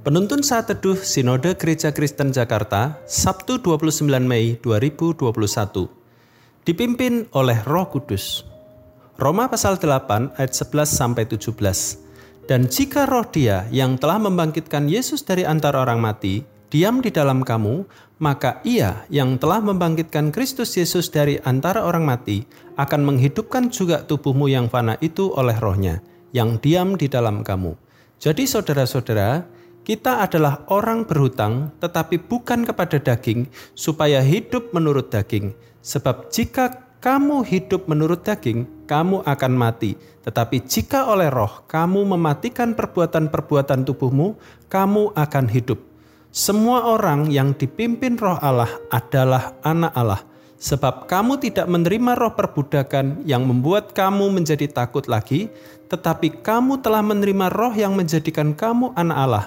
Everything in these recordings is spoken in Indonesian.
Penuntun saat teduh Sinode Gereja Kristen Jakarta, Sabtu 29 Mei 2021. Dipimpin oleh Roh Kudus. Roma pasal 8 ayat 11 sampai 17. Dan jika roh dia yang telah membangkitkan Yesus dari antara orang mati, diam di dalam kamu, maka ia yang telah membangkitkan Kristus Yesus dari antara orang mati akan menghidupkan juga tubuhmu yang fana itu oleh rohnya, yang diam di dalam kamu. Jadi saudara-saudara, kita adalah orang berhutang, tetapi bukan kepada daging, supaya hidup menurut daging. Sebab jika kamu hidup menurut daging, kamu akan mati. Tetapi jika oleh roh kamu mematikan perbuatan-perbuatan tubuhmu, kamu akan hidup. Semua orang yang dipimpin roh Allah adalah anak Allah. Sebab kamu tidak menerima roh perbudakan yang membuat kamu menjadi takut lagi, tetapi kamu telah menerima roh yang menjadikan kamu anak Allah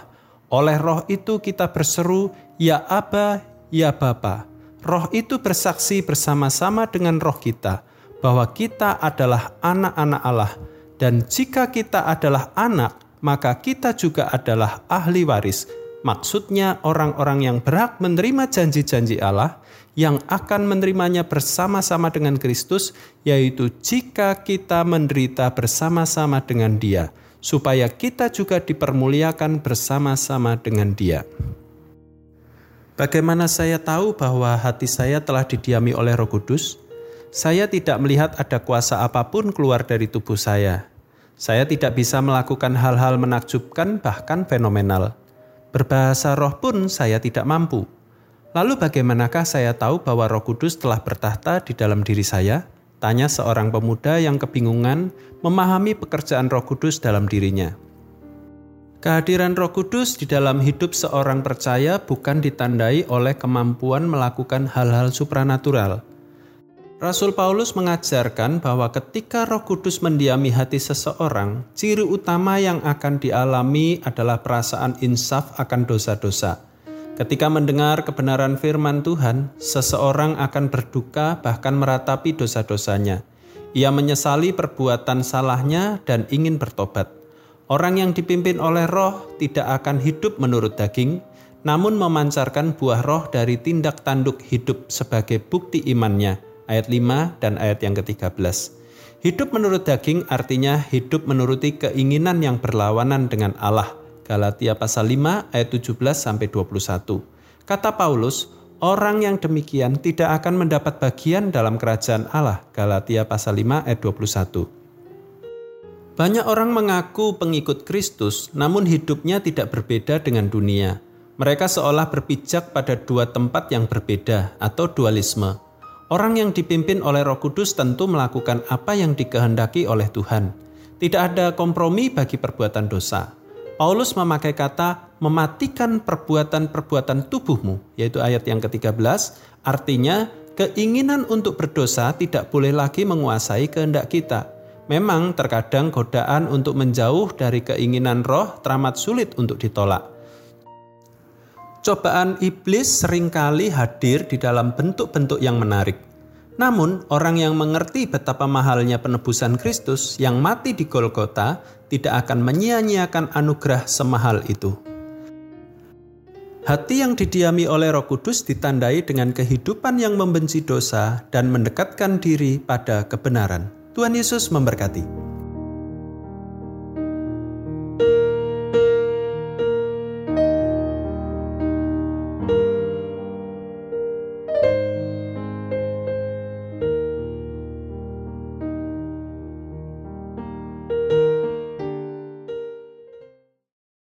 oleh roh itu kita berseru, Ya Aba, Ya Bapa. Roh itu bersaksi bersama-sama dengan roh kita bahwa kita adalah anak-anak Allah. Dan jika kita adalah anak, maka kita juga adalah ahli waris. Maksudnya orang-orang yang berhak menerima janji-janji Allah yang akan menerimanya bersama-sama dengan Kristus, yaitu jika kita menderita bersama-sama dengan Dia supaya kita juga dipermuliakan bersama-sama dengan Dia. Bagaimana saya tahu bahwa hati saya telah didiami oleh Roh Kudus? Saya tidak melihat ada kuasa apa pun keluar dari tubuh saya. Saya tidak bisa melakukan hal-hal menakjubkan, bahkan fenomenal. Berbahasa roh pun saya tidak mampu. Lalu, bagaimanakah saya tahu bahwa Roh Kudus telah bertahta di dalam diri saya? Tanya seorang pemuda yang kebingungan memahami pekerjaan Roh Kudus dalam dirinya. Kehadiran Roh Kudus di dalam hidup seorang percaya bukan ditandai oleh kemampuan melakukan hal-hal supranatural. Rasul Paulus mengajarkan bahwa ketika Roh Kudus mendiami hati seseorang, ciri utama yang akan dialami adalah perasaan insaf akan dosa-dosa Ketika mendengar kebenaran firman Tuhan, seseorang akan berduka bahkan meratapi dosa-dosanya. Ia menyesali perbuatan salahnya dan ingin bertobat. Orang yang dipimpin oleh roh tidak akan hidup menurut daging, namun memancarkan buah roh dari tindak tanduk hidup sebagai bukti imannya. Ayat 5 dan ayat yang ke-13. Hidup menurut daging artinya hidup menuruti keinginan yang berlawanan dengan Allah – Galatia pasal 5 ayat 17 sampai 21. Kata Paulus, orang yang demikian tidak akan mendapat bagian dalam kerajaan Allah. Galatia pasal 5 ayat 21. Banyak orang mengaku pengikut Kristus, namun hidupnya tidak berbeda dengan dunia. Mereka seolah berpijak pada dua tempat yang berbeda atau dualisme. Orang yang dipimpin oleh Roh Kudus tentu melakukan apa yang dikehendaki oleh Tuhan. Tidak ada kompromi bagi perbuatan dosa. Paulus memakai kata mematikan perbuatan-perbuatan tubuhmu, yaitu ayat yang ke-13, artinya keinginan untuk berdosa tidak boleh lagi menguasai kehendak kita. Memang terkadang godaan untuk menjauh dari keinginan roh teramat sulit untuk ditolak. Cobaan iblis sering kali hadir di dalam bentuk-bentuk yang menarik. Namun, orang yang mengerti betapa mahalnya penebusan Kristus yang mati di Golgota tidak akan menyia-nyiakan anugerah semahal itu. Hati yang didiami oleh Roh Kudus ditandai dengan kehidupan yang membenci dosa dan mendekatkan diri pada kebenaran. Tuhan Yesus memberkati.